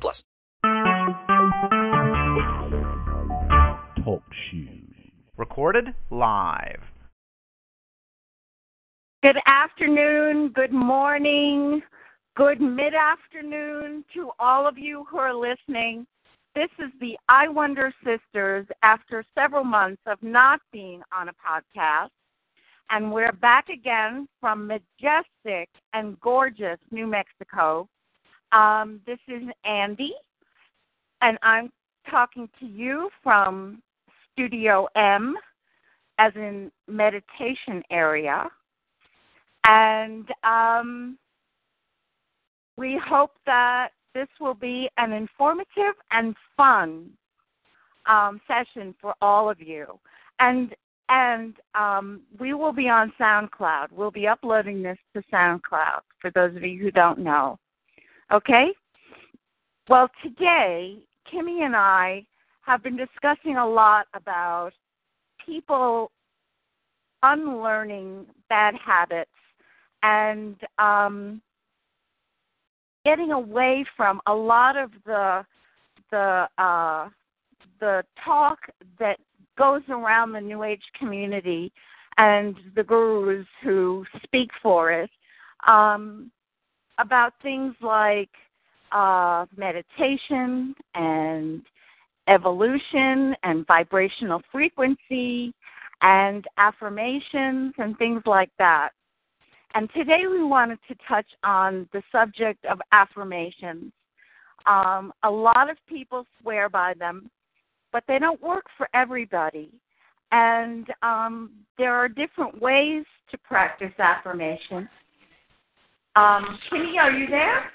plus. Talk shoes. Recorded live. Good afternoon, good morning, good mid afternoon to all of you who are listening. This is the I Wonder Sisters after several months of not being on a podcast. And we're back again from majestic and gorgeous New Mexico. Um, this is Andy, and I'm talking to you from Studio M, as in meditation area and um, we hope that this will be an informative and fun um, session for all of you. And and um, we will be on SoundCloud. We'll be uploading this to SoundCloud for those of you who don't know. Okay? Well, today, Kimmy and I have been discussing a lot about people unlearning bad habits and um, getting away from a lot of the the uh, the talk that goes around the New Age community and the gurus who speak for it um, about things like uh, meditation and evolution and vibrational frequency and affirmations and things like that. And today we wanted to touch on the subject of affirmations. Um, a lot of people swear by them, but they don't work for everybody. And um, there are different ways to practice affirmation. Um, Kimmy, are you there?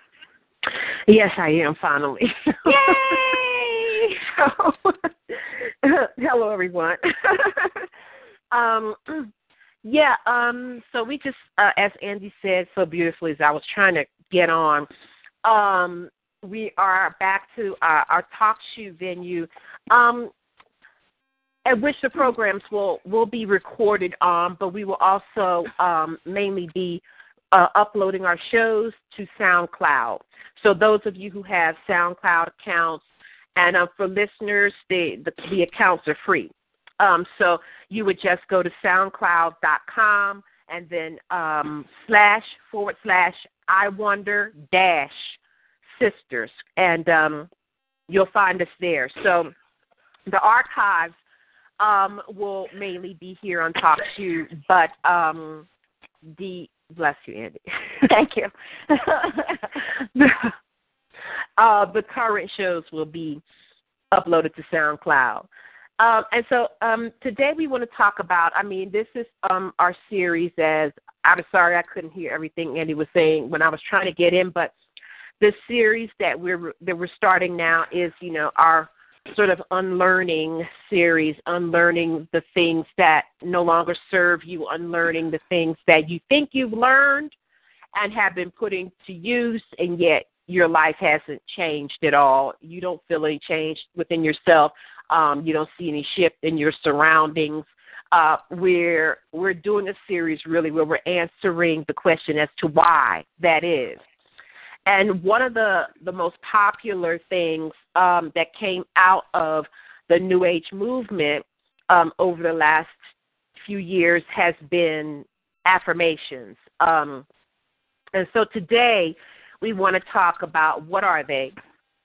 Yes, I am finally. Yay! so, hello, everyone. um, yeah, um, so we just, uh, as Andy said so beautifully, as I was trying to get on, um, we are back to our, our talk show venue, um, at which the programs will will be recorded on, but we will also um, mainly be uh, uploading our shows to SoundCloud. So those of you who have SoundCloud accounts, and uh, for listeners, the, the the accounts are free. Um, so you would just go to soundcloud.com and then um, slash forward slash I wonder dash sisters, and um, you'll find us there. So the archives um, will mainly be here on Talk to, but um, the bless you, Andy. Thank you. uh, the current shows will be uploaded to SoundCloud. Um, and so um, today we want to talk about. I mean, this is um, our series. As I'm sorry I couldn't hear everything Andy was saying when I was trying to get in, but the series that we're that we're starting now is, you know, our sort of unlearning series, unlearning the things that no longer serve you, unlearning the things that you think you've learned and have been putting to use, and yet your life hasn't changed at all. You don't feel any change within yourself um, you don't see any shift in your surroundings. Uh, we're we're doing a series really where we're answering the question as to why that is. And one of the the most popular things um, that came out of the New Age movement um, over the last few years has been affirmations. Um, and so today we want to talk about what are they,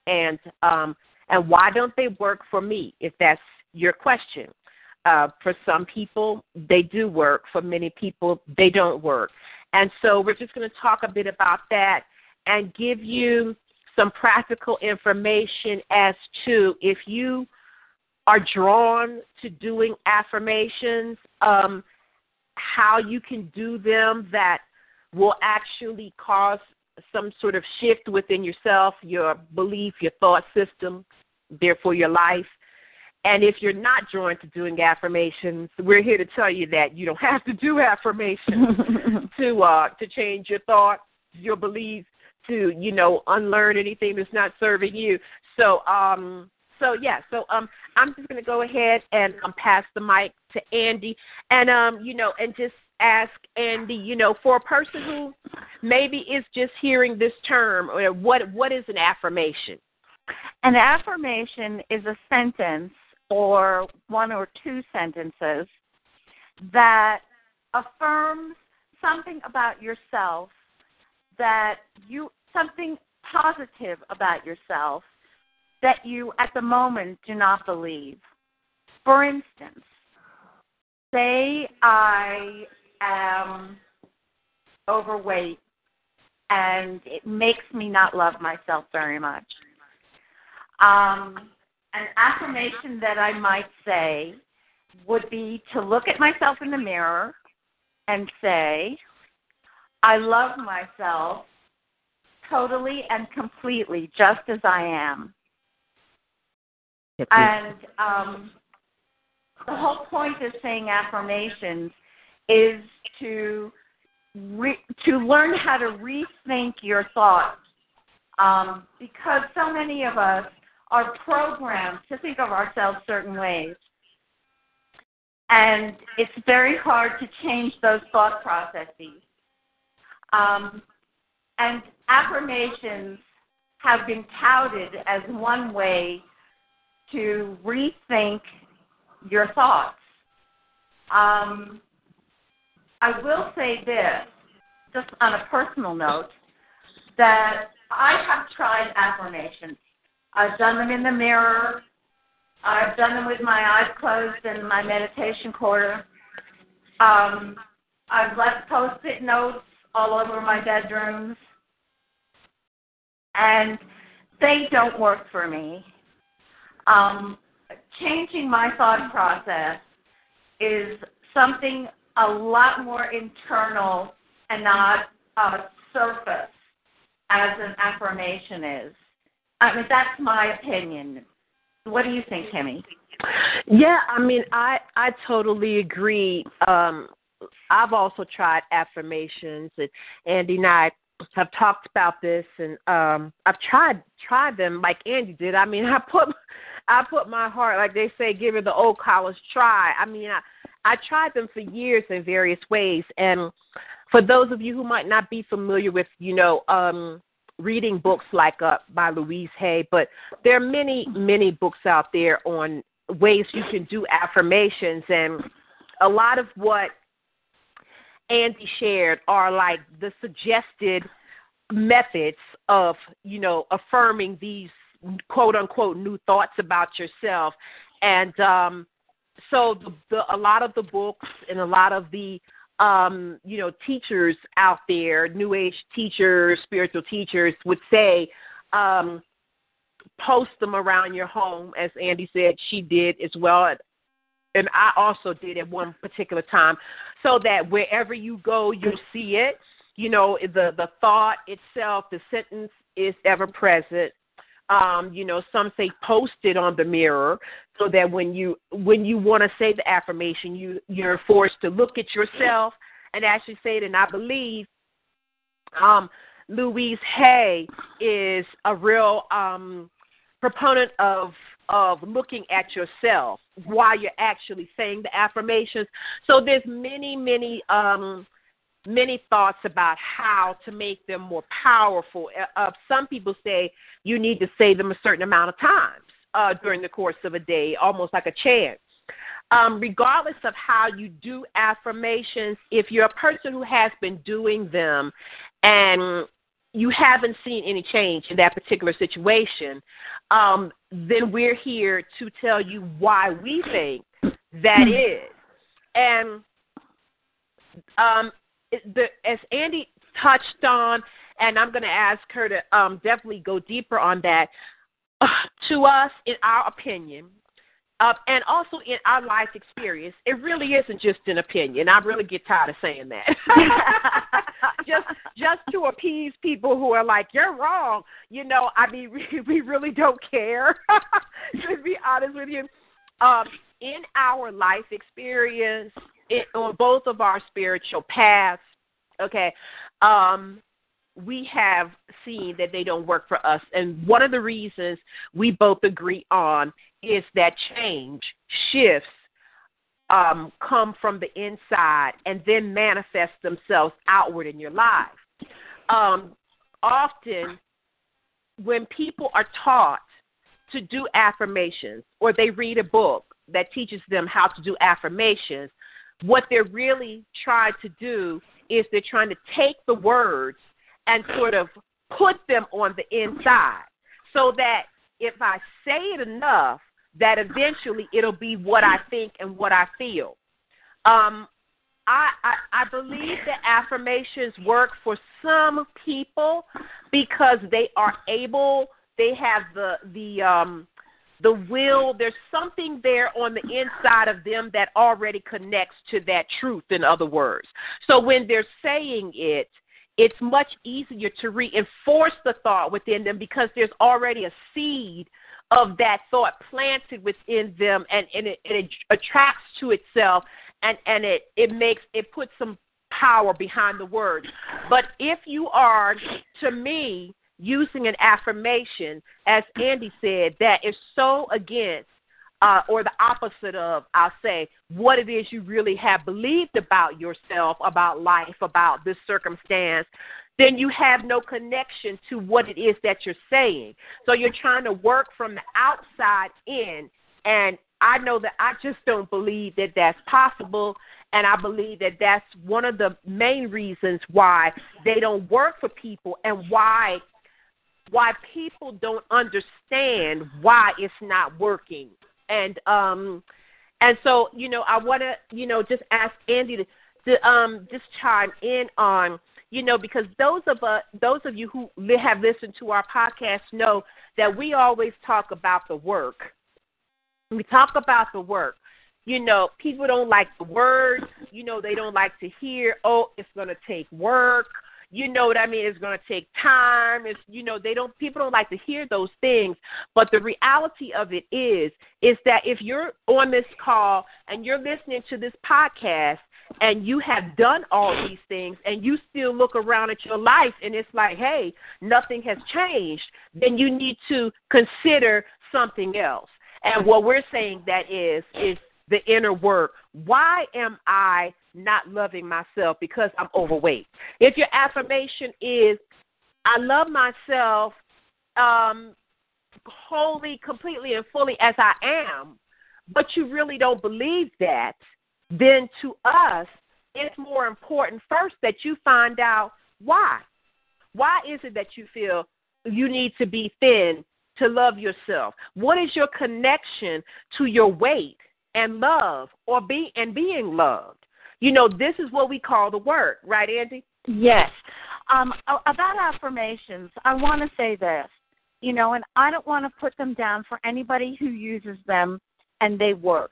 and um, and why don't they work for me, if that's your question? Uh, for some people, they do work. For many people, they don't work. And so we're just going to talk a bit about that and give you some practical information as to if you are drawn to doing affirmations, um, how you can do them that will actually cause some sort of shift within yourself, your belief, your thought system, therefore your life. And if you're not drawn to doing affirmations, we're here to tell you that you don't have to do affirmations to uh to change your thoughts, your beliefs, to you know unlearn anything that's not serving you. So um so yeah, so um I'm just gonna go ahead and um pass the mic to Andy and um you know and just ask Andy, you know, for a person who maybe is just hearing this term, or what what is an affirmation? An affirmation is a sentence or one or two sentences that affirms something about yourself that you something positive about yourself that you at the moment do not believe. For instance, say I am overweight and it makes me not love myself very much. Um, an affirmation that I might say would be to look at myself in the mirror and say, I love myself totally and completely just as I am. And um, the whole point of saying affirmations is to re- to learn how to rethink your thoughts, um, because so many of us are programmed to think of ourselves certain ways, and it's very hard to change those thought processes. Um, and affirmations have been touted as one way to rethink your thoughts. Um, I will say this, just on a personal note, that I have tried affirmations. I've done them in the mirror. I've done them with my eyes closed in my meditation corner. Um, I've left post-it notes all over my bedrooms, and they don't work for me. Um, changing my thought process is something a lot more internal and not uh, surface as an affirmation is. I mean, that's my opinion. What do you think, Kimmy? Yeah, I mean, I I totally agree. Um, I've also tried affirmations, and Andy and I have talked about this, and um, I've tried tried them like Andy did. I mean, I put I put my heart, like they say, give it the old college try. I mean, I I tried them for years in various ways, and for those of you who might not be familiar with, you know, um, reading books like uh, by Louise Hay, but there are many, many books out there on ways you can do affirmations, and a lot of what Andy shared are like the suggested methods of, you know, affirming these quote unquote new thoughts about yourself, and um, so the, the, a lot of the books and a lot of the um, you know teachers out there, new age teachers, spiritual teachers would say, um, post them around your home, as Andy said she did as well, and I also did at one particular time, so that wherever you go, you'll see it. You know, the the thought itself, the sentence is ever present um, you know, some say post it on the mirror so that when you when you want to say the affirmation, you you're forced to look at yourself and actually say it. And I believe um, Louise Hay is a real um, proponent of of looking at yourself while you're actually saying the affirmations. So there's many many um, many thoughts about how to make them more powerful. Uh, uh, some people say you need to say them a certain amount of times uh, during the course of a day, almost like a chant. Um, regardless of how you do affirmations, if you're a person who has been doing them and you haven't seen any change in that particular situation, um, then we're here to tell you why we think that is. And um, the, as Andy touched on, and I'm going to ask her to um, definitely go deeper on that. Uh, to us, in our opinion, uh, and also in our life experience, it really isn't just an opinion. I really get tired of saying that. just just to appease people who are like, "You're wrong." You know, I mean, we, we really don't care. to be honest with you, um, in our life experience, it, on both of our spiritual paths, okay, um, we have seen that they don't work for us. And one of the reasons we both agree on is that change, shifts, um, come from the inside and then manifest themselves outward in your life. Um, often, when people are taught to do affirmations or they read a book that teaches them how to do affirmations, what they're really trying to do is they're trying to take the words and sort of put them on the inside so that if I say it enough, that eventually it'll be what I think and what I feel. Um, I, I, I believe that affirmations work for some people because they are able, they have the the um, the will. There's something there on the inside of them that already connects to that truth. In other words, so when they're saying it, it's much easier to reinforce the thought within them because there's already a seed of that thought planted within them and, and it, it attracts to itself and, and it, it makes it puts some power behind the words. But if you are, to me, using an affirmation, as Andy said, that is so against uh, or the opposite of, I'll say, what it is you really have believed about yourself, about life, about this circumstance, then you have no connection to what it is that you're saying. So you're trying to work from the outside in. And I know that I just don't believe that that's possible. And I believe that that's one of the main reasons why they don't work for people and why why people don't understand why it's not working. And um and so, you know, I want to, you know, just ask Andy to, to um just chime in on you know, because those of us, those of you who have listened to our podcast know that we always talk about the work. We talk about the work. You know, people don't like the word You know, they don't like to hear, oh, it's going to take work. You know what I mean? It's going to take time. It's you know they don't people don't like to hear those things. But the reality of it is is that if you're on this call and you're listening to this podcast and you have done all these things and you still look around at your life and it's like, hey, nothing has changed, then you need to consider something else. And what we're saying that is is the inner work. Why am I not loving myself because I'm overweight? If your affirmation is I love myself um wholly, completely and fully as I am, but you really don't believe that, then to us, it's more important first that you find out why. Why is it that you feel you need to be thin to love yourself? What is your connection to your weight and love or be and being loved? You know, this is what we call the work, right, Andy? Yes. Um, about affirmations, I want to say this, you know, and I don't want to put them down for anybody who uses them and they work.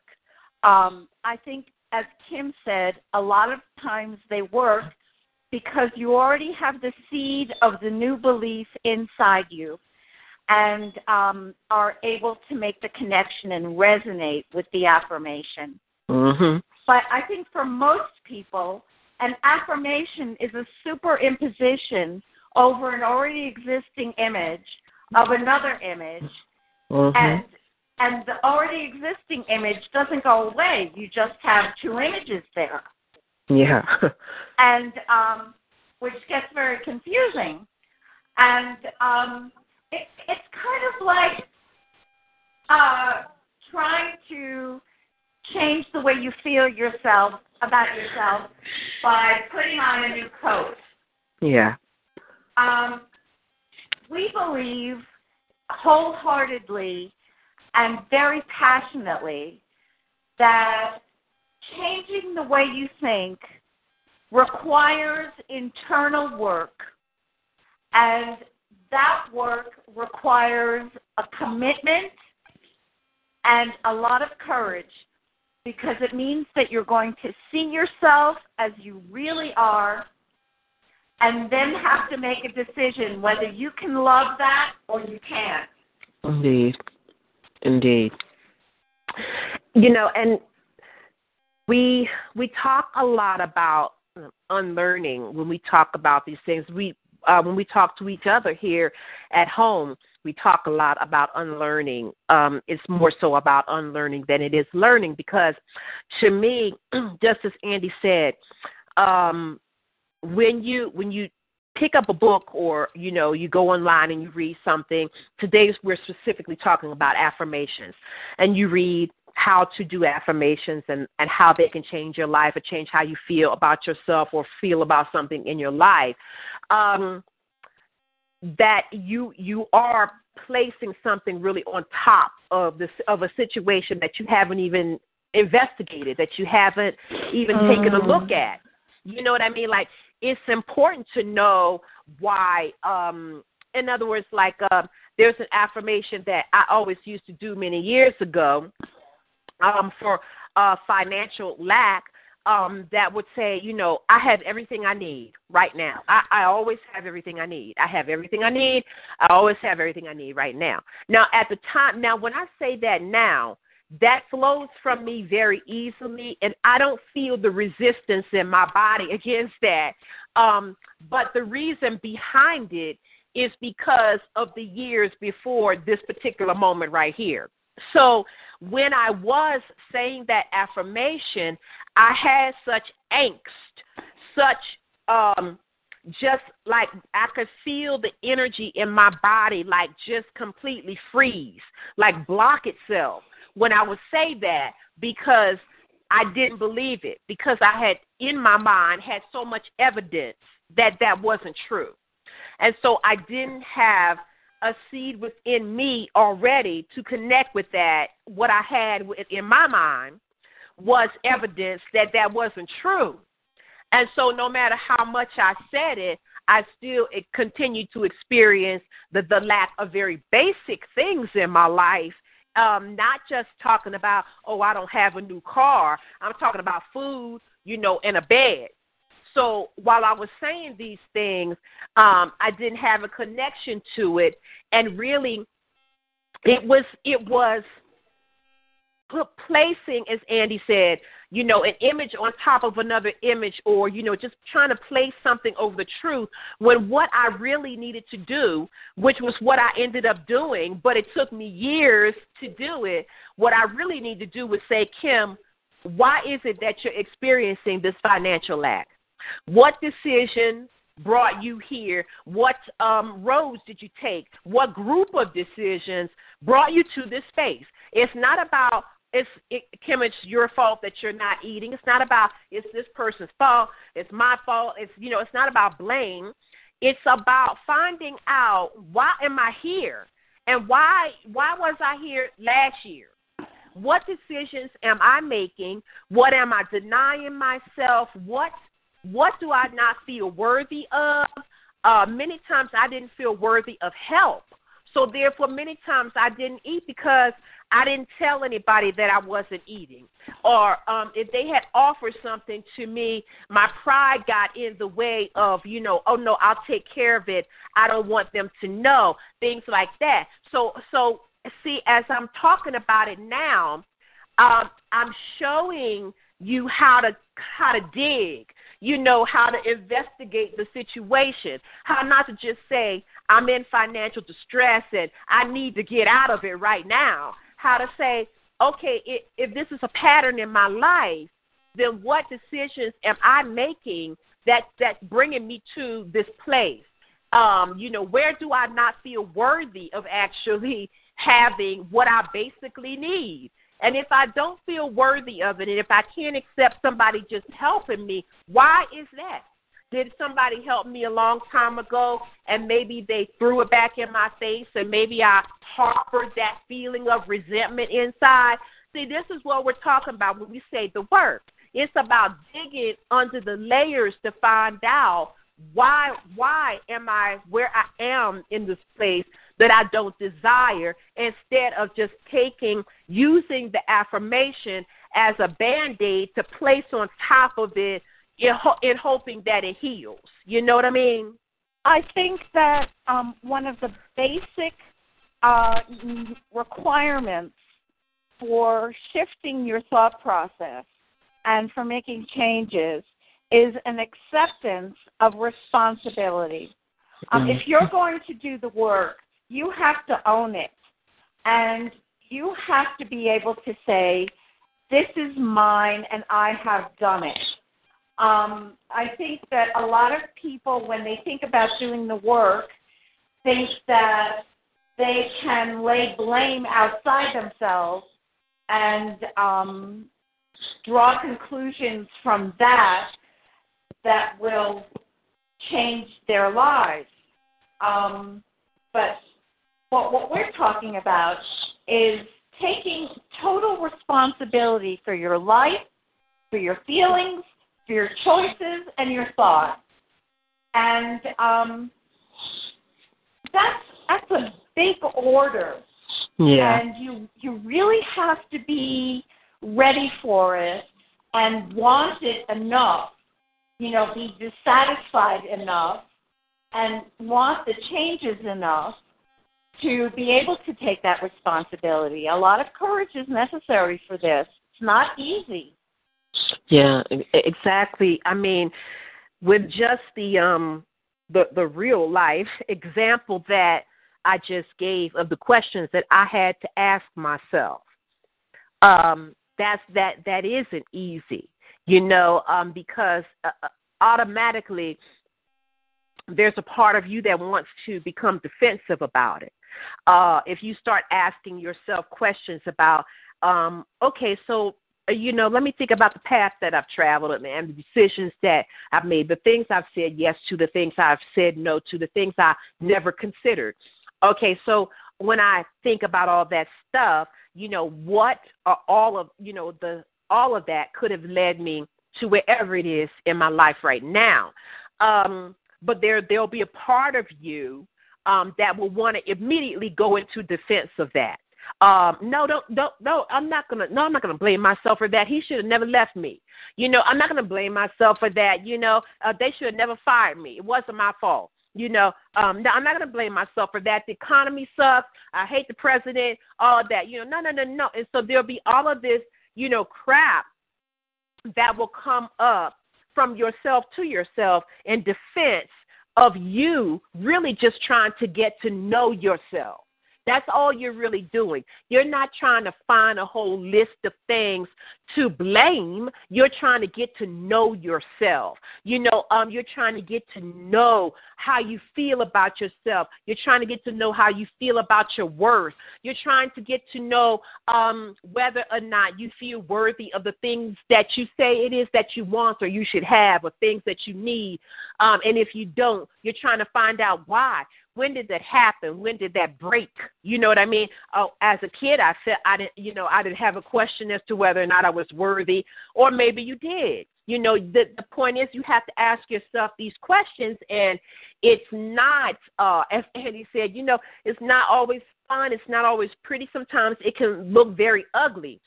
Um, I think as Kim said, a lot of times they work because you already have the seed of the new belief inside you and um, are able to make the connection and resonate with the affirmation. Mm-hmm. But I think for most people, an affirmation is a superimposition over an already existing image of another image. Mm-hmm. And and the already existing image doesn't go away. You just have two images there. Yeah. and um, which gets very confusing. And um, it, it's kind of like uh, trying to change the way you feel yourself about yourself by putting on a new coat. Yeah. Um, we believe wholeheartedly and very passionately that changing the way you think requires internal work, and that work requires a commitment and a lot of courage because it means that you're going to see yourself as you really are and then have to make a decision whether you can love that or you can't. Indeed. Indeed. You know, and we we talk a lot about unlearning when we talk about these things. We uh, when we talk to each other here at home, we talk a lot about unlearning. Um, it's more so about unlearning than it is learning because, to me, just as Andy said, um, when you when you pick up a book or you know you go online and you read something today we're specifically talking about affirmations and you read how to do affirmations and and how they can change your life or change how you feel about yourself or feel about something in your life um that you you are placing something really on top of this of a situation that you haven't even investigated that you haven't even mm. taken a mm. look at you know what i mean like it's important to know why um in other words like uh, there's an affirmation that i always used to do many years ago um for financial lack um, that would say, you know, I have everything I need right now. I, I always have everything I need. I have everything I need. I always have everything I need right now. Now, at the time, now when I say that now, that flows from me very easily, and I don't feel the resistance in my body against that. Um, but the reason behind it is because of the years before this particular moment right here. So when I was saying that affirmation, I had such angst, such um just like I could feel the energy in my body like just completely freeze, like block itself when I would say that because I didn't believe it because I had in my mind had so much evidence that that wasn't true. And so I didn't have a seed within me already to connect with that. What I had in my mind was evidence that that wasn't true. And so, no matter how much I said it, I still continued to experience the, the lack of very basic things in my life. Um, not just talking about, oh, I don't have a new car. I'm talking about food, you know, and a bed. So while I was saying these things, um, I didn't have a connection to it, and really, it was it was placing, as Andy said, you know, an image on top of another image, or you know, just trying to place something over the truth. When what I really needed to do, which was what I ended up doing, but it took me years to do it. What I really need to do was say, Kim, why is it that you're experiencing this financial lack? What decision brought you here? What um, roads did you take? What group of decisions brought you to this space? It's not about it's it, Kim, it's your fault that you're not eating. It's not about it's this person's fault. It's my fault. It's you know, it's not about blame. It's about finding out why am I here and why why was I here last year? What decisions am I making? What am I denying myself? What what do I not feel worthy of? Uh, many times I didn't feel worthy of help. So therefore, many times I didn't eat because I didn't tell anybody that I wasn't eating. Or um, if they had offered something to me, my pride got in the way of, you know, oh no, I'll take care of it. I don't want them to know things like that. So, so see, as I'm talking about it now, um, I'm showing you how to how to dig you know how to investigate the situation, how not to just say, I'm in financial distress and I need to get out of it right now. How to say, okay, if, this is a pattern in my life, then what decisions am I making that that's bringing me to this place? Um, you know, where do I not feel worthy of actually having what I basically need? And if I don't feel worthy of it, and if I can't accept somebody just helping me, why is that? Did somebody help me a long time ago and maybe they threw it back in my face and maybe I harbored that feeling of resentment inside? See, this is what we're talking about when we say the work. It's about digging under the layers to find out why why am I where I am in this place that I don't desire instead of just taking, using the affirmation as a band aid to place on top of it in, ho- in hoping that it heals. You know what I mean? I think that um, one of the basic uh, requirements for shifting your thought process and for making changes is an acceptance of responsibility. Um, if you're going to do the work, you have to own it. And you have to be able to say, this is mine and I have done it. Um, I think that a lot of people, when they think about doing the work, think that they can lay blame outside themselves and um, draw conclusions from that that will change their lives. Um, but what, what we're talking about is taking total responsibility for your life, for your feelings, for your choices, and your thoughts. And um, that's that's a big order. Yeah. And you you really have to be ready for it and want it enough. You know, be dissatisfied enough and want the changes enough to be able to take that responsibility. A lot of courage is necessary for this. It's not easy. Yeah, exactly. I mean, with just the um the the real life example that I just gave of the questions that I had to ask myself. Um that's that that isn't easy. You know, um because uh, uh, automatically there's a part of you that wants to become defensive about it. Uh, if you start asking yourself questions about, um, okay, so uh, you know, let me think about the path that I've traveled and, and the decisions that I've made, the things I've said yes to, the things I've said no to, the things I never considered. Okay, so when I think about all that stuff, you know, what are all of you know the all of that could have led me to wherever it is in my life right now. Um, but there there'll be a part of you um, that will want to immediately go into defense of that. Um, no, don't, don't, no. I'm not gonna. No, I'm not gonna blame myself for that. He should have never left me. You know, I'm not gonna blame myself for that. You know, uh, they should have never fired me. It wasn't my fault. You know, um, no, I'm not gonna blame myself for that. The economy sucks. I hate the president. All of that. You know, no, no, no, no. And so there'll be all of this, you know, crap that will come up from yourself to yourself in defense of you really just trying to get to know yourself. That's all you're really doing. You're not trying to find a whole list of things to blame. You're trying to get to know yourself. You know, um, you're trying to get to know how you feel about yourself. You're trying to get to know how you feel about your worth. You're trying to get to know um, whether or not you feel worthy of the things that you say it is that you want or you should have or things that you need. Um, and if you don't, you're trying to find out why when did that happen? When did that break? You know what I mean? Oh, as a kid, I felt I didn't, you know, I didn't have a question as to whether or not I was worthy, or maybe you did. You know, the the point is you have to ask yourself these questions, and it's not, uh, as Andy said, you know, it's not always fun. It's not always pretty. Sometimes it can look very ugly.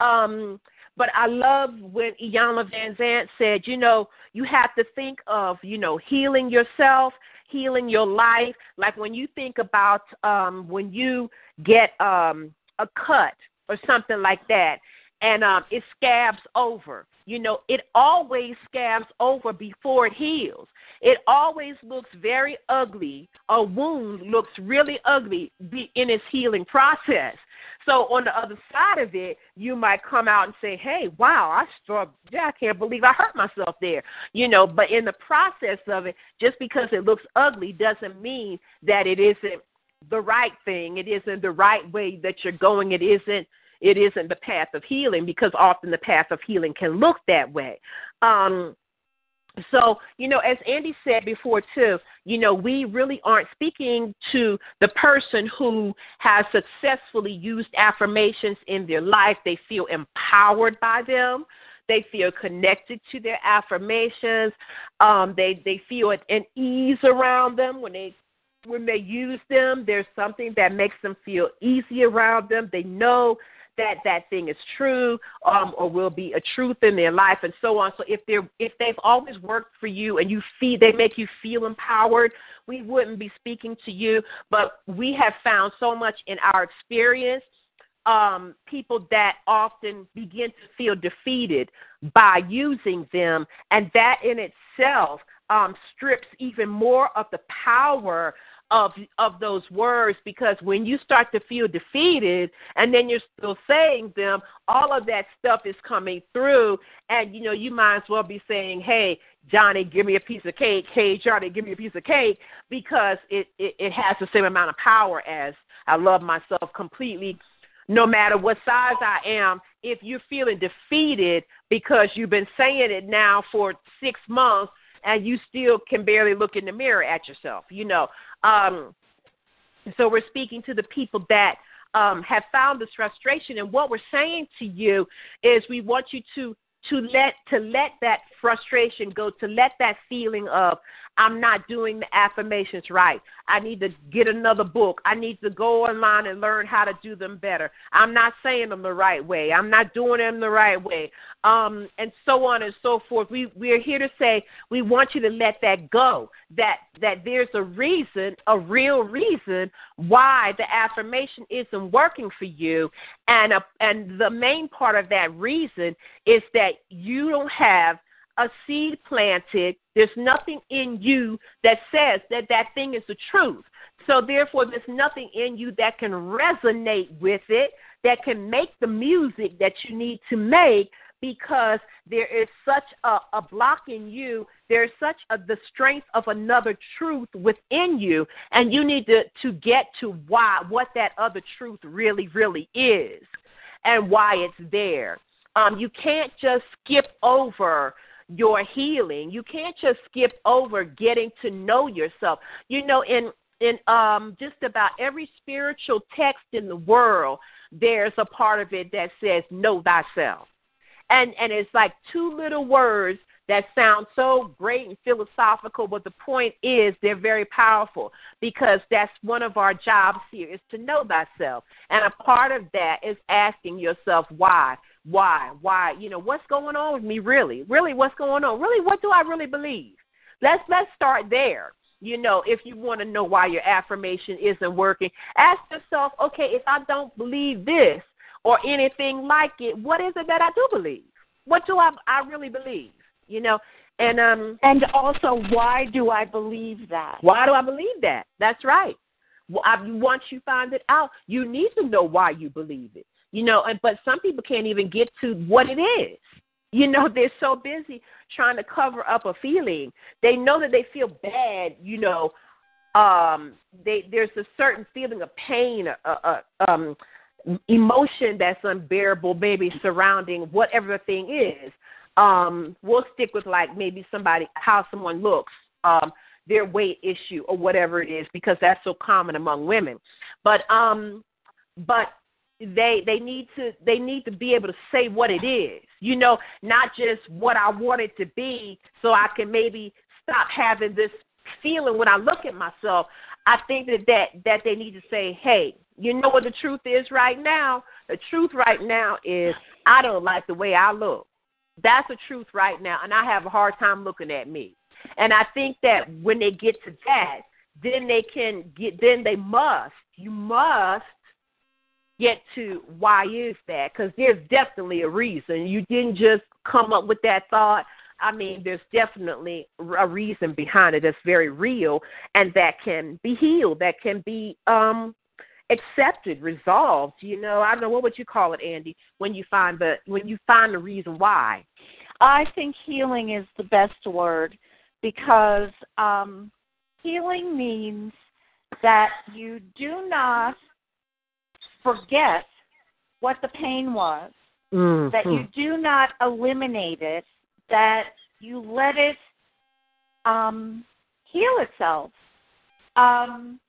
Um, but I love when Iyanla Vanzant said, you know, you have to think of, you know, healing yourself healing your life. Like when you think about um, when you get um, a cut or something like that, and um, it scabs over. You know, it always scabs over before it heals. It always looks very ugly. A wound looks really ugly in its healing process. So on the other side of it, you might come out and say, "Hey, wow, I struck. Yeah, I can't believe I hurt myself there." You know, but in the process of it, just because it looks ugly doesn't mean that it isn't the right thing. It isn't the right way that you're going. It isn't it isn't the path of healing because often the path of healing can look that way. Um, so, you know, as Andy said before, too, you know, we really aren't speaking to the person who has successfully used affirmations in their life. They feel empowered by them. They feel connected to their affirmations. Um, they they feel an ease around them when they when they use them, there's something that makes them feel easy around them. They know that that thing is true um, or will be a truth in their life and so on. So if they're if they've always worked for you and you feel they make you feel empowered, we wouldn't be speaking to you. But we have found so much in our experience um, people that often begin to feel defeated by using them, and that in itself um, strips even more of the power of of those words because when you start to feel defeated and then you're still saying them all of that stuff is coming through. And you know you might as well be saying hey johnny give me a piece of cake. Hey johnny give me a piece of cake. Because it it, it has the same amount of power as i love myself completely. No matter what size i am if you're feeling defeated because you've been saying it now for six months and you still can barely look in the mirror at yourself you know. Um, so we're speaking to the people that um, have found this frustration, and what we're saying to you is we want you to to let to let that frustration go, to let that feeling of I'm not doing the affirmations right. I need to get another book. I need to go online and learn how to do them better. I'm not saying them the right way. I'm not doing them the right way. Um, and so on and so forth. We we are here to say we want you to let that go. That that there's a reason, a real reason why the affirmation isn't working for you, and a, and the main part of that reason is that you don't have a seed planted, there's nothing in you that says that that thing is the truth. So, therefore, there's nothing in you that can resonate with it, that can make the music that you need to make because there is such a, a block in you. There's such a, the strength of another truth within you, and you need to, to get to why, what that other truth really, really is and why it's there. Um, you can't just skip over your healing. You can't just skip over getting to know yourself. You know, in in um just about every spiritual text in the world, there's a part of it that says know thyself. And and it's like two little words that sound so great and philosophical, but the point is they're very powerful because that's one of our jobs here is to know thyself. And a part of that is asking yourself why why why you know what's going on with me really? Really what's going on? Really what do i really believe? Let's let's start there. You know if you want to know why your affirmation isn't working ask yourself okay if i don't believe this or anything like it what is it that i do believe? What do i i really believe? You know and um and also why do i believe that? why do i believe that? That's right. Once you find it out you need to know why you believe it you know, and but some people can't even get to what it is. You know, they're so busy trying to cover up a feeling. They know that they feel bad, you know, um they there's a certain feeling of pain uh, uh um emotion that's unbearable maybe surrounding whatever the thing is um we'll stick with like maybe somebody how someone looks um their weight issue or whatever it is because that's so common among women but um but they they need to they need to be able to say what it is you know not just what i want it to be so i can maybe stop having this feeling when i look at myself. I think that that that they need to say hey you know what the truth is right now? The truth right now is i don't like the way i look. That's the truth right now and i have a hard time looking at me. And i think that when they get to that then they can get then they must you must get to why is that because there's definitely a reason. You didn't just come up with that thought. I mean there's definitely a reason behind it that's very real and that can be healed that can be um accepted resolved you know. I don't know what would you call it andy when you find the when you find the reason why? I think healing is the best word because um healing means that you do not forget what the pain was, mm-hmm. that you do not eliminate it, that you let it um, heal itself. Um,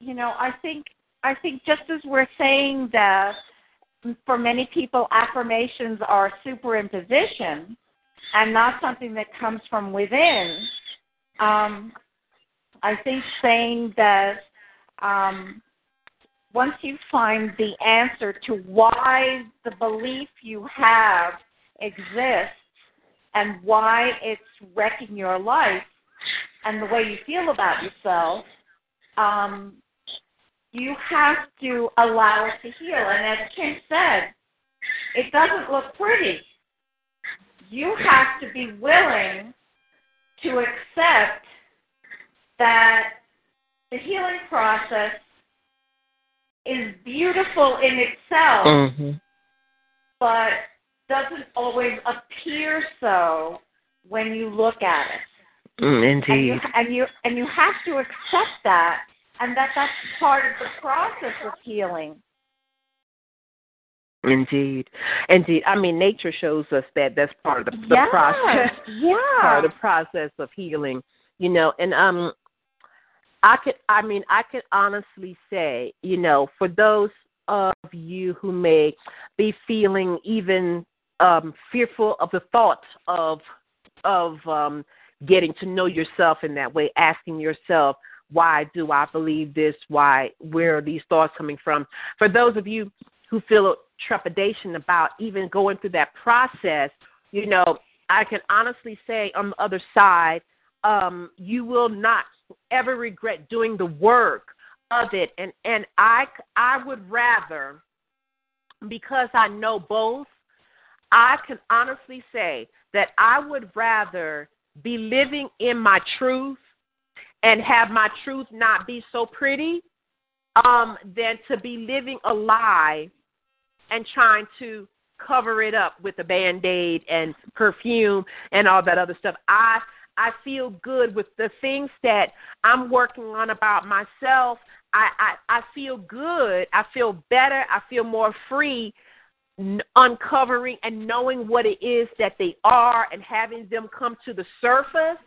you know, I think I think just as we're saying that for many people affirmations are superimposition and not something that comes from within. Um, I think saying that um, once you find the answer to why the belief you have exists and why it's wrecking your life and the way you feel about yourself, um, you have to allow it to heal. And as Kim said, it doesn't look pretty. You have to be willing to accept that the healing process is beautiful in itself, Mm-hmm. but doesn't always appear so when you look at it. Mm, And you, indeed. and you and you have to accept that, and that that's part of the process of healing. Indeed. Indeed. I mean, nature shows us that that's part of the, the yes, process. yeah. part of the process of healing, you know, and um I could I mean I could honestly say, you know, for those of you who may be feeling even um fearful of the thought of of um getting to know yourself in that way, asking yourself, why do I believe this? Why where are these thoughts coming from? For those of you who feel trepidation about even going through that process, you know, I can honestly say on the other side, um, you will not ever regret doing the work of it. And and I I would rather, because I know both, I can honestly say that I would rather be living in my truth and have my truth not be so pretty um, than to be living a lie and trying to cover it up with a band aid and perfume and all that other stuff. I I feel good with the things that I'm working on about myself. I I, I feel good. I feel better. I feel more free n- uncovering and knowing what it is that they are and having them come to the surface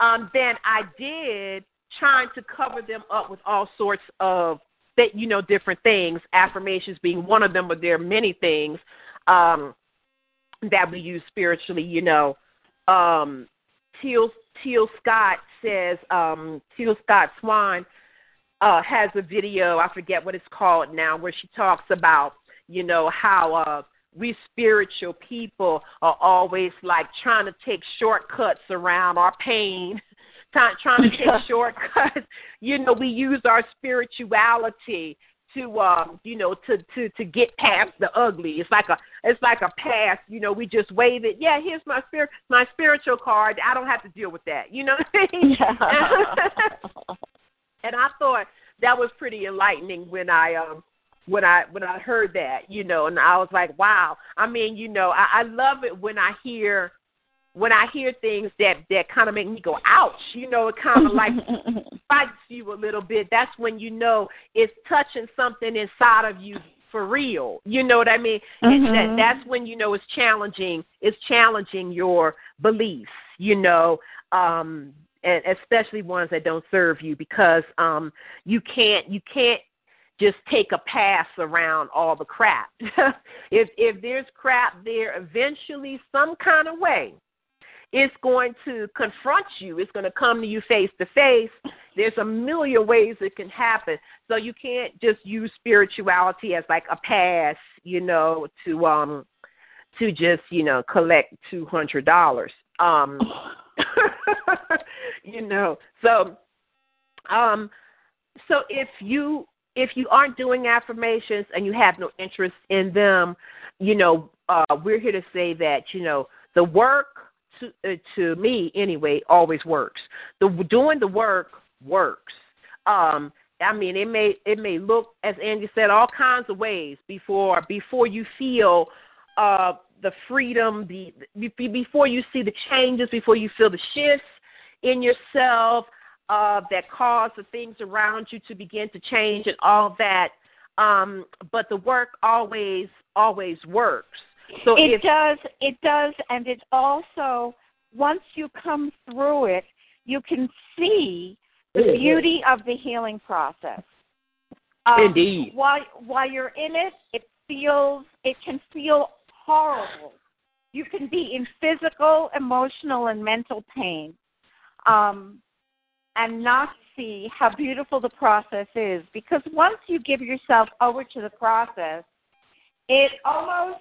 um, than I did trying to cover them up with all sorts of that you know different things. Affirmations being one of them, but there are many things um, that we use spiritually. You know, um, Teal Teal Scott says um, Teal Scott Swan uh, has a video. I forget what it's called now, where she talks about you know how uh, we spiritual people are always like trying to take shortcuts around our pain. Trying, trying to take shortcuts. You know, we use our spirituality to um you know to to to get past the ugly. It's like a it's like a pass you know we just wave it yeah here's my spirit my spiritual card. I don't have to deal with that. You know what i mean? And i thought that was pretty enlightening when i um when i when i heard that you know and i was like wow. I mean you know i i love it when i hear when I hear things that that kind of make me go, ouch, you know, it kind of like bites you a little bit. That's when you know it's touching something inside of you for real. You know what I mean? And that, that's when you know it's challenging. It's challenging your beliefs. You know, um, and especially ones that don't serve you because um, you can't you can't just take a pass around all the crap. if if there's crap there, eventually some kind of way it's going to confront you. It's going to come to you face to face. There's a million ways it can happen. So you can't just use spirituality as like a pass, you know, to um to just, you know, collect two hundred dollars. Um you know. So um so if you if you aren't doing affirmations and you have no interest in them, you know, uh, we're here to say that you know the work to uh, to me anyway always works. The doing the work works. Um, I mean, it may it may look as Angie said all kinds of ways before before you feel uh, the freedom, the be- before you see the changes, before you feel the shifts in yourself uh, that cause the things around you to begin to change and all that. Um, but the work always always works. So it if does it does and it also once you come through it you can see the Mhm. beauty of the healing process um, Indeed. while while you're in it it feels it can feel horrible you can be in physical emotional and mental pain um and not see how beautiful the process is because once you give yourself over to the process, it almost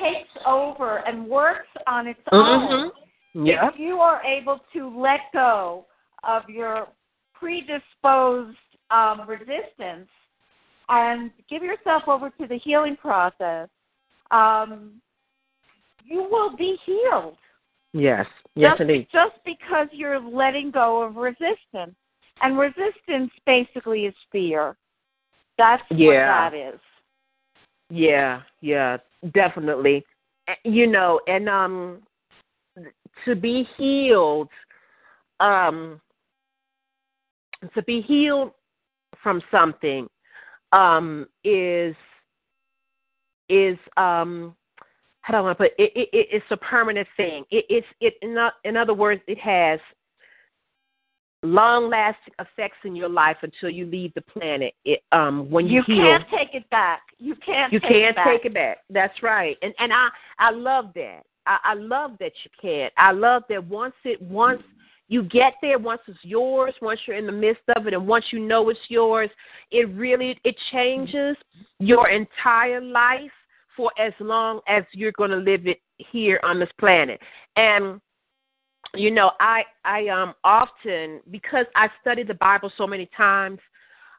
takes over and works on its own. Mm-hmm. Yeah. If you are able to let go of your predisposed um, resistance and give yourself over to the healing process, um, you will be healed. Yes. Yes, just, indeed. Just because you're letting go of resistance. And resistance basically is fear. That's Yeah. what that is. Yeah, yeah, definitely. You know, and um to be healed um to be healed from something um is is um how do I want to put it? It, it? It's a permanent thing. It, it's it in, in other words, it has long lasting effects in your life until you leave the planet. It, um, when you, You heal, can't take it back. You can't you take can't it back. take it back. That's right. And and I I love that. I, I love that you can't. I love that once it once you get there, once it's yours, once you're in the midst of it, and once you know it's yours, it really it changes your entire life for as long as you're going to live it here on this planet. And you know, I I um often because I studied the Bible so many times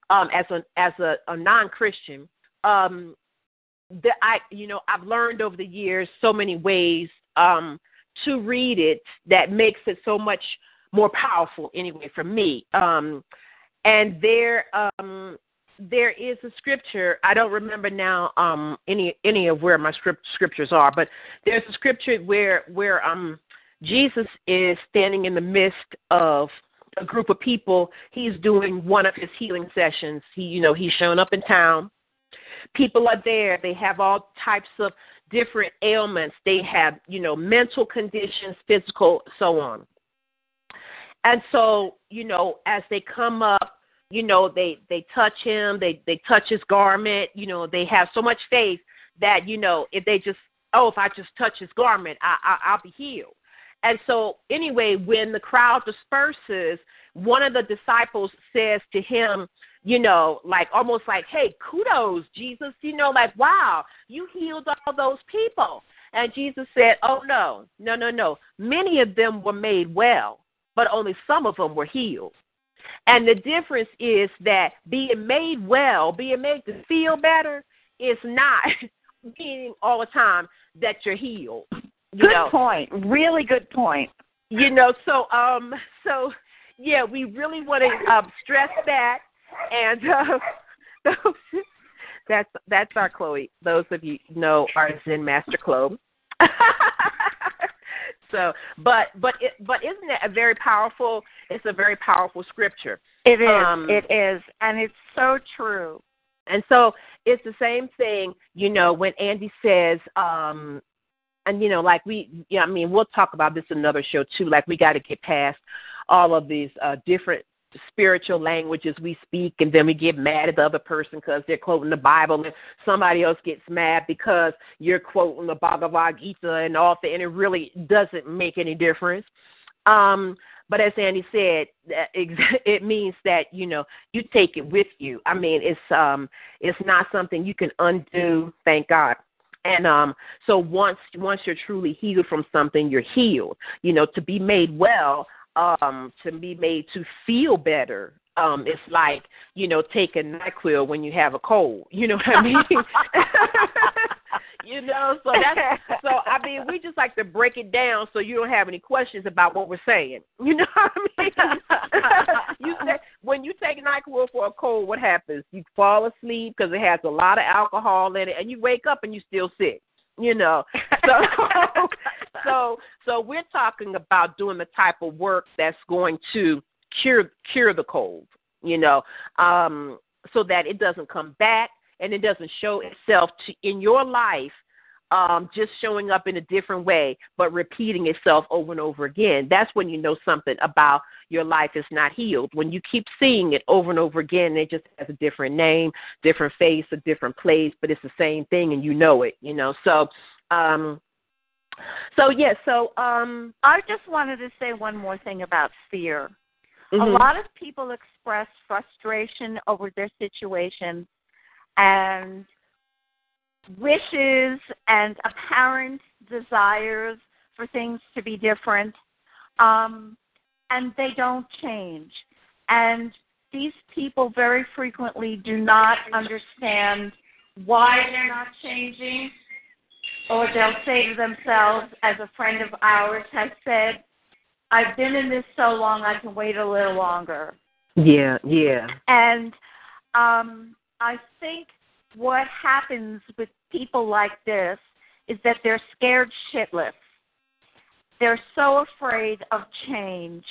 um as a as a, a non Christian, um that I you know, I've learned over the years so many ways um to read it that makes it so much more powerful anyway for me. Um and there um there is a scripture I don't remember now um any any of where my script scriptures are, but there's a scripture where where um Jesus is standing in the midst of a group of people. He's doing one of his healing sessions. He, you know, he's shown up in town. People are there. They have all types of different ailments. They have, you know, mental conditions, physical, so on. And so, you know, as they come up, you know, they they touch him, they they touch his garment. You know, they have so much faith that you know if they just oh if I just touch his garment, I, I I'll be healed. And so, anyway, when the crowd disperses, one of the disciples says to him, you know, like almost like, hey, kudos, Jesus, you know, like, wow, you healed all those people. And Jesus said, oh, no, no, no, no. Many of them were made well, but only some of them were healed. And the difference is that being made well, being made to feel better, is not meaning all the time that you're healed. Good know, point. Really good point. you know so um so yeah we really want to um stress that and uh that's that's our chloe those of you know our zen master chloe so but but it but isn't it a very powerful it's a very powerful scripture It is. Um, it is, and it's so true. and so it's the same thing, you know, when Andy says, um, and you know, like we, yeah, I mean, we'll talk about this another show too. Like we got to get past all of these uh, different spiritual languages we speak, and then we get mad at the other person because they're quoting the Bible, and somebody else gets mad because you're quoting the Bhagavad Gita and all that, and it really doesn't make any difference. Um, but as Andy said, it means that you know you take it with you. I mean, it's um, it's not something you can undo. Thank God. And um, so once once you're truly healed from something, you're healed. You know, to be made well, um, to be made to feel better. Um, it's like you know taking Nyquil when you have a cold. You know what I mean? you know, so that's so. I mean, we just like to break it down so you don't have any questions about what we're saying. You know what I mean? You take Nyquil for a cold, what happens? You fall asleep because it has a lot of alcohol in it, and you wake up and you're still sick. You know, so so so we're talking about doing the type of work that's going to cure cure the cold. You know, um, so that it doesn't come back and it doesn't show itself to, in your life um, just showing up in a different way, but repeating itself over and over again. That's when you know something about your life is not healed. When you keep seeing it over and over again, it just has a different name, different face, a different place, but it's the same thing, and you know it. You know, so. Um, so yeah, so um, I just wanted to say one more thing about fear. A lot of people express frustration over their situation and wishes and apparent desires for things to be different, um, and they don't change. And these people very frequently do not understand why they're not changing, or they'll say to themselves, as a friend of ours has said, I've been in this so long, I can wait a little longer. Yeah, yeah. And um, I think what happens with people like this is that they're scared shitless. They're so afraid of change.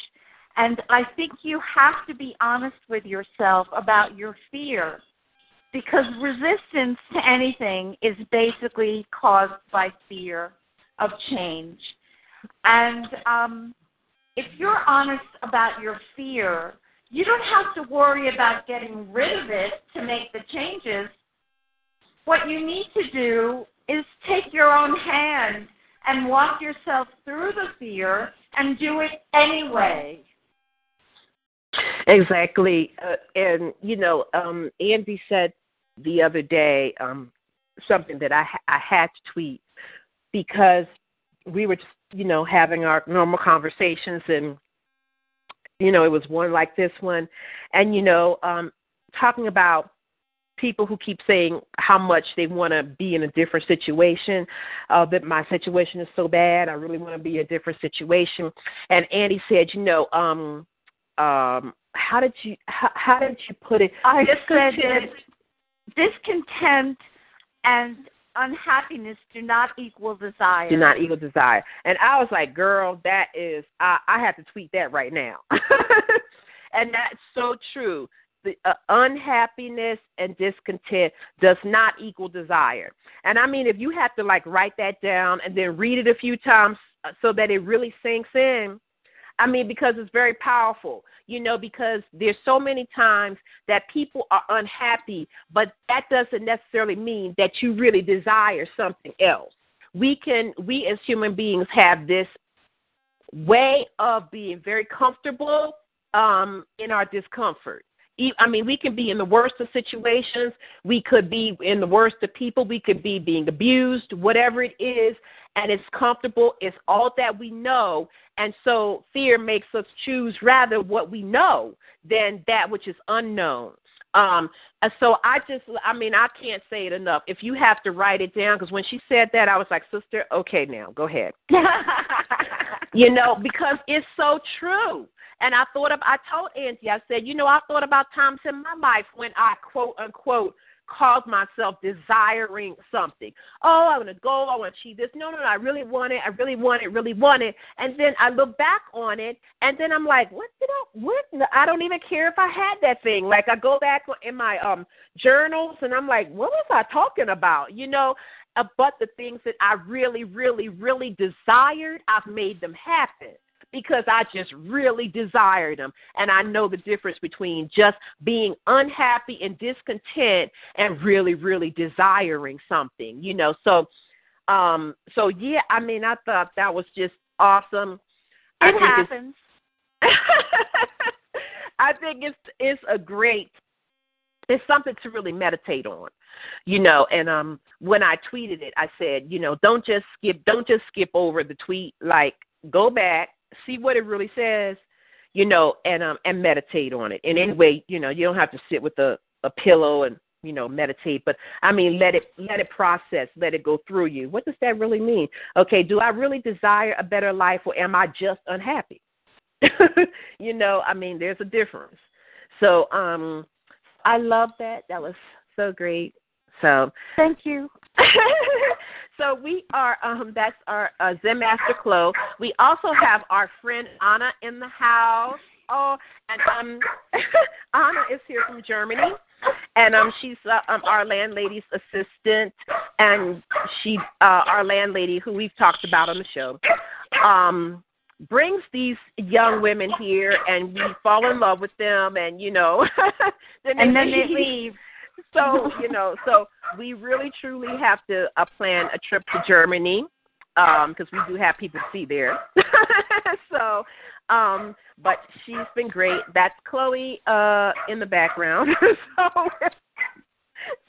And I think you have to be honest with yourself about your fear because resistance to anything is basically caused by fear of change. And um, if you're honest about your fear, you don't have to worry about getting rid of it to make the changes. What you need to do is take your own hand and walk yourself through the fear and do it anyway. Exactly. Uh, and, you know, um, Andy said the other day um, something that I, I had to tweet because we were just, you know, having our normal conversations and, you know, it was one like this one. And, you know, um, talking about people who keep saying how much they want to be in a different situation, uh, that my situation is so bad, I really want to be in a different situation. And Andy said, you know, um, um, how did you how, how did you put it? I said discontent and unhappiness do not equal desire. Do not equal desire. And I was like, girl, that is I I have to tweet that right now. and that's so true. The uh, unhappiness and discontent does not equal desire. And I mean, if you have to like write that down and then read it a few times uh, so that it really sinks in, I mean, because it's very powerful, you know, because there's so many times that people are unhappy, but that doesn't necessarily mean that you really desire something else. We can, we as human beings have this way of being very comfortable um, in our discomfort. I mean, we can be in the worst of situations. We could be in the worst of people. We could be being abused, whatever it is, and it's comfortable. It's all that we know. And so fear makes us choose rather what we know than that which is unknown. Um, and so I just, I mean, I can't say it enough. If you have to write it down, because when she said that, I was like, sister, okay, now go ahead. you know, because it's so true. And I thought of, I told Auntie, I said, you know, I thought about times in my life when I quote unquote caused myself desiring something. Oh, I want to go. I want to achieve this. No, no, no. I really want it. I really want it. Really want it. And then I look back on it, and then I'm like, what did I? What? I don't even care if I had that thing. Like I go back in my um journals, and I'm like, what was I talking about? You know. Uh, but the things that I really, really, really desired, I've made them happen because I just really desired them. And I know the difference between just being unhappy and discontent and really, really desiring something, you know. So, um, so yeah, I mean, I thought that was just awesome. It happens. I think it's it's a great it's something to really meditate on you know and um when i tweeted it i said you know don't just skip don't just skip over the tweet like go back see what it really says, you know, and um and meditate on it. And anyway, you know, you don't have to sit with a a pillow and you know meditate but i mean let it let it process let it go through you. What does that really mean? Okay do i really desire a better life or am i just unhappy? You know i mean there's a difference. So um i love that. That was so great. So thank you so we are um that's our uh, Zen Master Chloe. We also have our friend Anna in the house. Oh, and um Anna is here from Germany. And um she's uh, um our landlady's assistant and she uh our landlady who we've talked about on the show. Um brings these young women here and we fall in love with them and you know then and then they leave so you know, so we really truly have to uh, plan a trip to Germany because um, we do have people to see there. so Um, but she's been great. That's Chloe uh, in the background. so,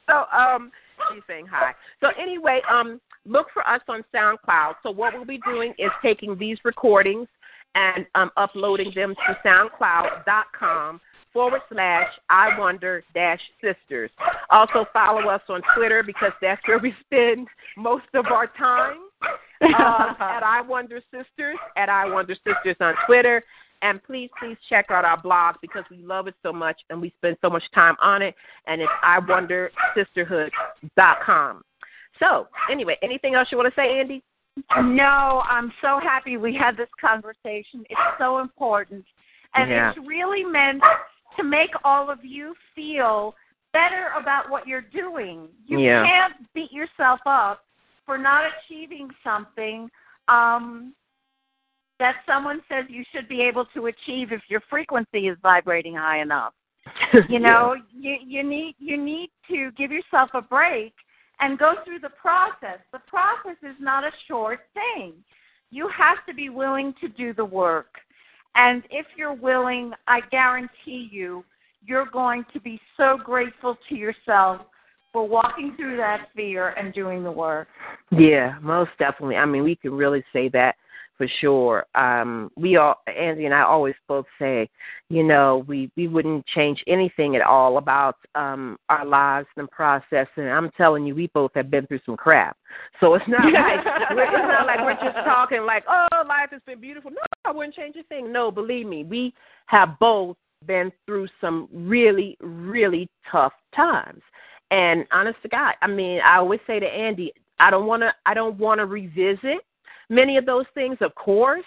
so um, she's saying hi. So anyway, um, look for us on SoundCloud. So what we'll be doing is taking these recordings and um, uploading them to SoundCloud.com forward slash I wonder dash sisters. Also follow us on Twitter because that's where we spend most of our time. Uh, at I Wonder Sisters, at I Wonder Sisters on Twitter. And please, please check out our blog because we love it so much and we spend so much time on it. And it's i wonder iwondersisterhood.com. So, anyway, anything else you want to say, Andy? No, I'm so happy we had this conversation. It's so important. And Yeah. it's really meant to make all of you feel better about what you're doing. You Yeah. can't beat yourself up for not achieving something um, that someone says you should be able to achieve if your frequency is vibrating high enough. You know, you you need you need to give yourself a break and go through the process. The process is not a short thing. You have to be willing to do the work. And if you're willing, I guarantee you, you're going to be so grateful to yourself for walking through that fear and doing the work. Yeah, most definitely. I mean, we can really say that for sure. Um, we all, Andy and I, always both say, you know, we we wouldn't change anything at all about um our lives and process. And I'm telling you, we both have been through some crap. So it's not like we're, it's not like we're just talking like, oh, life has been beautiful. No, I wouldn't change a thing. No, believe me, we have both been through some really, really tough times. And honest to God, I mean, I always say to Andy, I don't want to, I don't want to revisit many of those things, of course,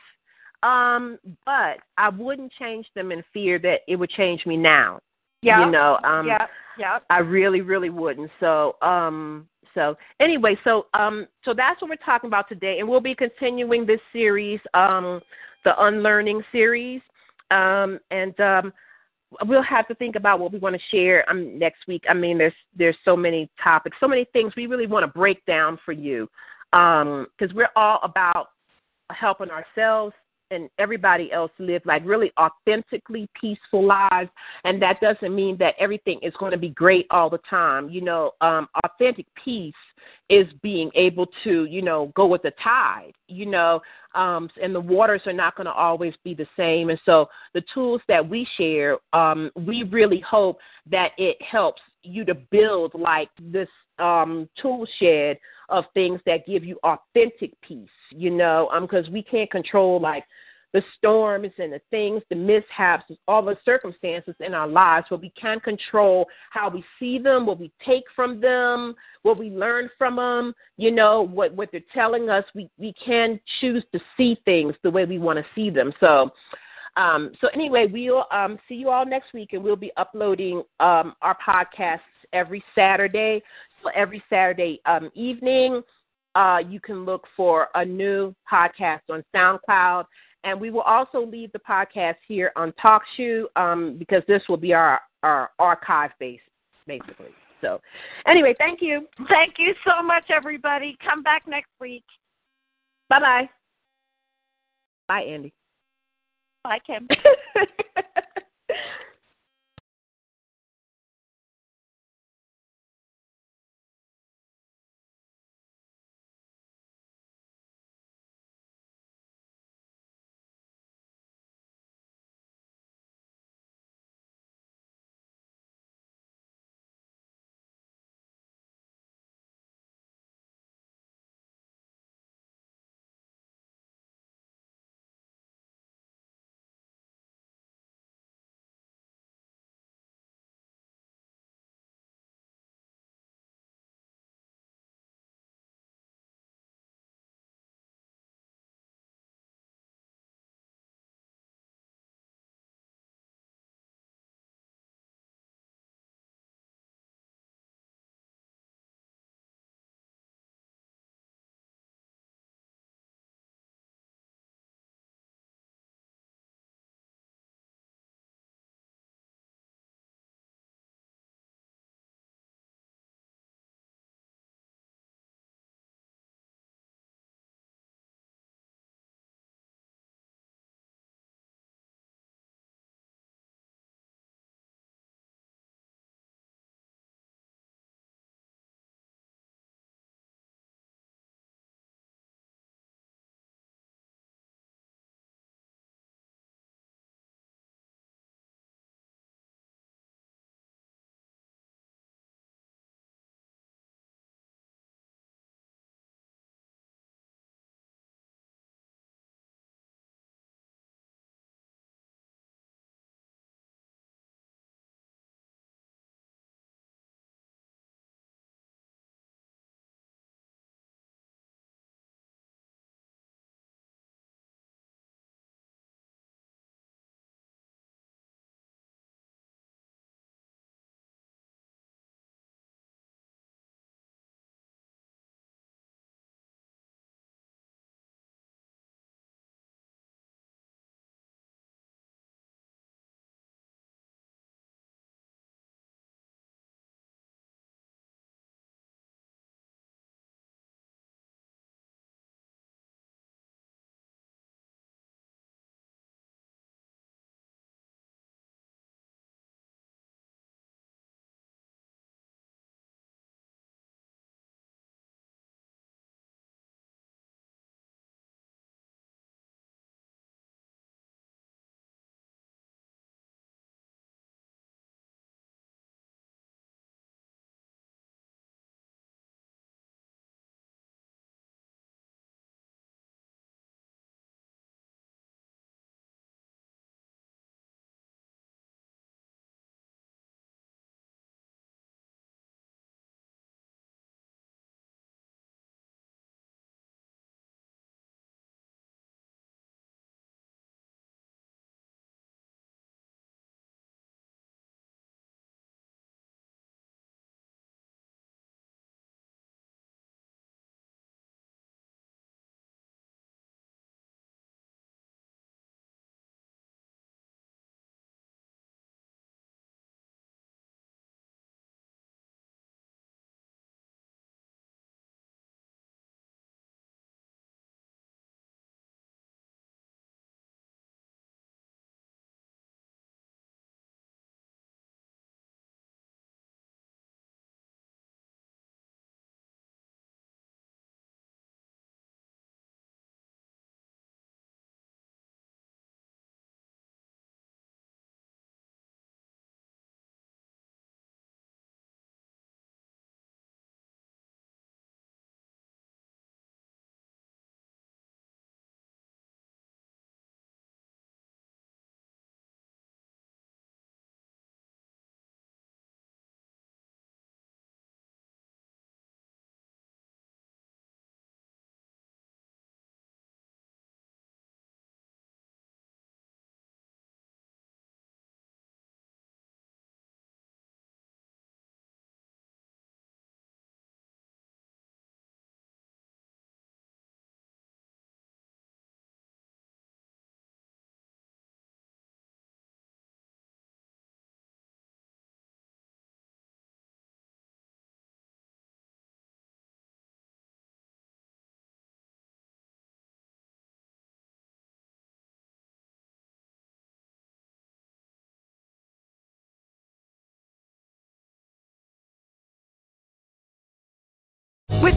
um, but I wouldn't change them in fear that it would change me now. Yeah. You know, um, yeah. Yeah. I really, really wouldn't. So, um, so anyway, so um, so that's what we're talking about today, and we'll be continuing this series, um, the Unlearning series, um, and um, we'll have to think about what we want to share um, next week. I mean, there's there's so many topics, so many things we really want to break down for you, because we're all about helping ourselves and everybody else live like really authentically peaceful lives. And that doesn't mean that everything is going to be great all the time. You know um authentic peace is being able to you know go with the tide you know um and the waters are not going to always be the same. And so the tools that we share um we really hope that it helps you to build like this um tool shed of things that give you authentic peace you know um because we can't control like the storms and the things, the mishaps, all the circumstances in our lives, but we can control how we see them, what we take from them, what we learn from them, you know, what, what they're telling us. We, we can choose to see things the way we want to see them. So, um, so anyway, we'll um, see you all next week, and we'll be uploading um, our podcasts every Saturday. So every Saturday um, evening, uh, you can look for a new podcast on SoundCloud. And we will also leave the podcast here on TalkShoe um, because this will be our, our archive base, basically. So, anyway, thank you. Thank you so much, everybody. Come back next week. Bye bye. Bye, Andy. Bye, Kim.